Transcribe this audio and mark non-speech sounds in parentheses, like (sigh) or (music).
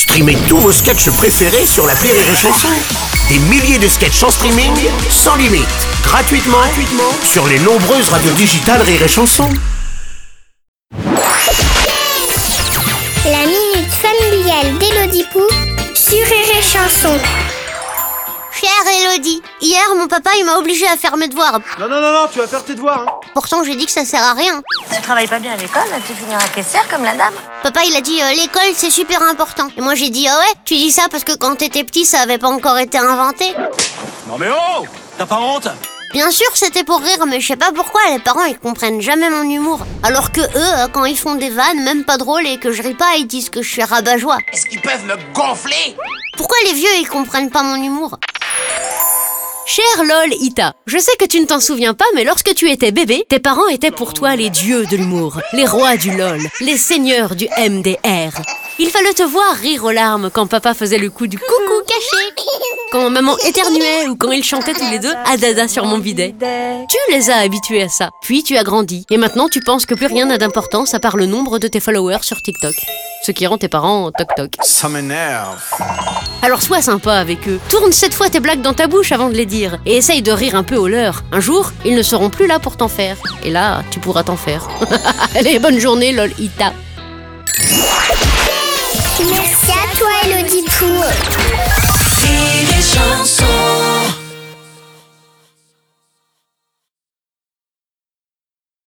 Streamez tous vos sketchs préférés sur la Rire et Chanson. Des milliers de sketchs en streaming, sans limite, gratuitement, gratuitement sur les nombreuses radios digitales Rire et Chanson. La minute familiale d'Élodie Pou sur Rire et Chanson. Chère Elodie, hier mon papa il m'a obligé à faire mes devoirs. Non, non, non, non, tu vas faire tes devoirs. Hein. Pourtant j'ai dit que ça sert à rien. Tu travailles pas bien à l'école, tu finiras caissière comme la dame. Papa il a dit euh, l'école c'est super important. Et moi j'ai dit ah ouais, tu dis ça parce que quand t'étais petit ça avait pas encore été inventé. Non mais oh T'as pas honte? Bien sûr c'était pour rire mais je sais pas pourquoi les parents ils comprennent jamais mon humour. Alors que eux euh, quand ils font des vannes même pas drôles et que je ris pas ils disent que je suis rabat-joie. Est-ce qu'ils peuvent me gonfler? Pourquoi les vieux ils comprennent pas mon humour? Cher LOL Ita, je sais que tu ne t'en souviens pas, mais lorsque tu étais bébé, tes parents étaient pour toi les dieux de l'humour, les rois du LOL, les seigneurs du MDR. Il fallait te voir rire aux larmes quand papa faisait le coup du coucou caché, (laughs) quand maman éternuait ou quand ils chantaient tous les deux à dada sur mon bidet. Tu les as habitués à ça. Puis tu as grandi. Et maintenant tu penses que plus rien n'a d'importance à part le nombre de tes followers sur TikTok. Ce qui rend tes parents toc toc. Ça m'énerve. Alors sois sympa avec eux. Tourne cette fois tes blagues dans ta bouche avant de les dire. Et essaye de rire un peu au leur. Un jour, ils ne seront plus là pour t'en faire. Et là, tu pourras t'en faire. (laughs) Allez, bonne journée, lol, Ita. Merci à toi, Elodie Pou.